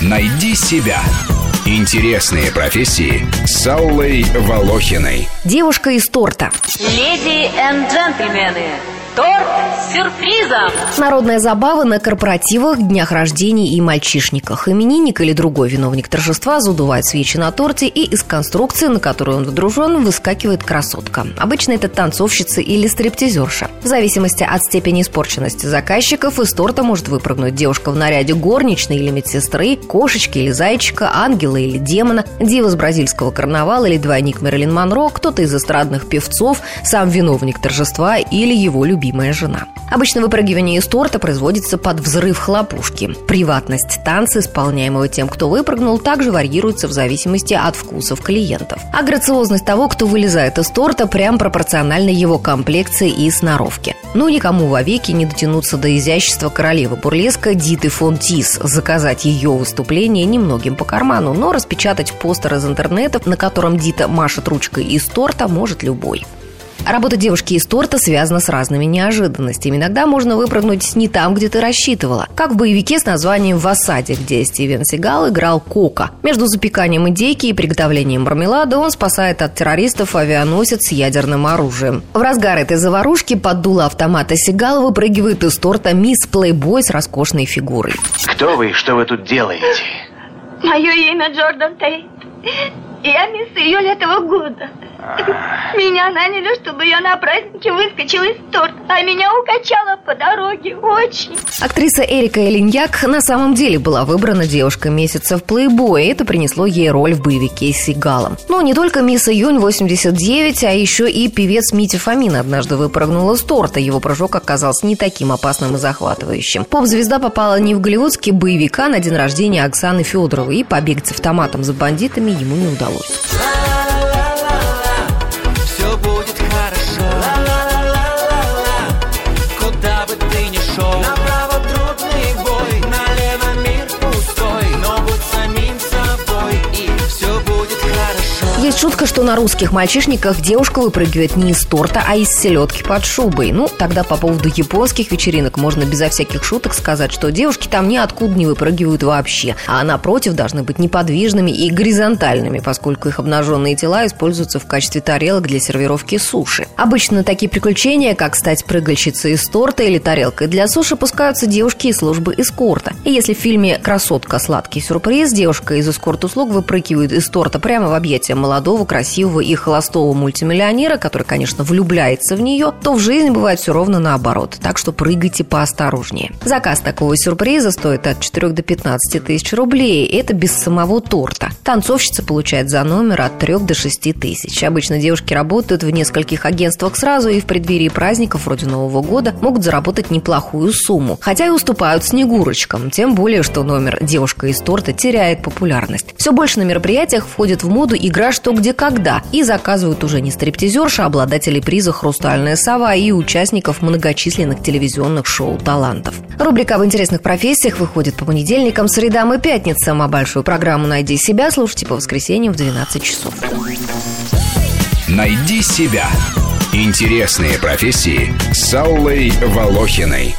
Найди себя. Интересные профессии с Аллой Волохиной. Девушка из торта. Леди и джентльмены, торт с сюрпризом. Народная забава на корпоративах, днях рождений и мальчишниках. Именинник или другой виновник торжества задувает свечи на торте и из конструкции, на которую он водружен, выскакивает красотка. Обычно это танцовщица или стриптизерша. В зависимости от степени испорченности заказчиков из торта может выпрыгнуть девушка в наряде горничной или медсестры, кошечки или зайчика, ангела или демона, дива с бразильского карнавала или двойник Мэрилин Монро, кто-то из эстрадных певцов, сам виновник торжества или его любимый любимая жена. Обычно выпрыгивание из торта производится под взрыв хлопушки. Приватность танца, исполняемого тем, кто выпрыгнул, также варьируется в зависимости от вкусов клиентов. А грациозность того, кто вылезает из торта, прям пропорциональна его комплекции и сноровке. Ну, никому вовеки не дотянуться до изящества королевы бурлеска Диты фон Тис. Заказать ее выступление немногим по карману, но распечатать постер из интернета, на котором Дита машет ручкой из торта, может любой. Работа девушки из торта связана с разными неожиданностями. Иногда можно выпрыгнуть не там, где ты рассчитывала. Как в боевике с названием «В осаде», где Стивен Сигал играл Кока. Между запеканием индейки и приготовлением мармелада он спасает от террористов авианосец с ядерным оружием. В разгар этой заварушки под дуло автомата Сигала выпрыгивает из торта мисс Плейбой с роскошной фигурой. Кто вы и что вы тут делаете? Мое имя Джордан Тейт. Я мисс июль этого года. Меня наняли, чтобы я на празднике выскочила из торта, а меня укачало по дороге очень. Актриса Эрика Элиньяк на самом деле была выбрана девушка месяца в плейбое, это принесло ей роль в боевике с Сигалом. Но не только мисс Июнь 89, а еще и певец Митя Фомин однажды выпрыгнул из торта. Его прыжок оказался не таким опасным и захватывающим. Поп-звезда попала не в голливудский боевика на день рождения Оксаны Федоровой, и побегать с автоматом за бандитами ему не удалось. Есть шутка, что на русских мальчишниках девушка выпрыгивает не из торта, а из селедки под шубой. Ну, тогда по поводу японских вечеринок можно безо всяких шуток сказать, что девушки там ниоткуда не выпрыгивают вообще, а напротив должны быть неподвижными и горизонтальными, поскольку их обнаженные тела используются в качестве тарелок для сервировки суши. Обычно такие приключения, как стать прыгальщицей из торта или тарелкой для суши, пускаются девушки из службы эскорта. И если в фильме «Красотка. Сладкий сюрприз» девушка из эскорт-услуг выпрыгивает из торта прямо в объятия молодого молодого, красивого и холостого мультимиллионера, который, конечно, влюбляется в нее, то в жизни бывает все ровно наоборот. Так что прыгайте поосторожнее. Заказ такого сюрприза стоит от 4 до 15 тысяч рублей. Это без самого торта. Танцовщица получает за номер от 3 до 6 тысяч. Обычно девушки работают в нескольких агентствах сразу и в преддверии праздников вроде Нового года могут заработать неплохую сумму. Хотя и уступают снегурочкам. Тем более, что номер «Девушка из торта» теряет популярность. Все больше на мероприятиях входит в моду игра «Что что, где, когда. И заказывают уже не стриптизерши, а обладателей приза «Хрустальная сова» и участников многочисленных телевизионных шоу талантов. Рубрика об интересных профессиях выходит по понедельникам, средам и пятницам, а большую программу «Найди себя» слушайте по воскресеньям в 12 часов. «Найди себя» – интересные профессии с Аллой Волохиной.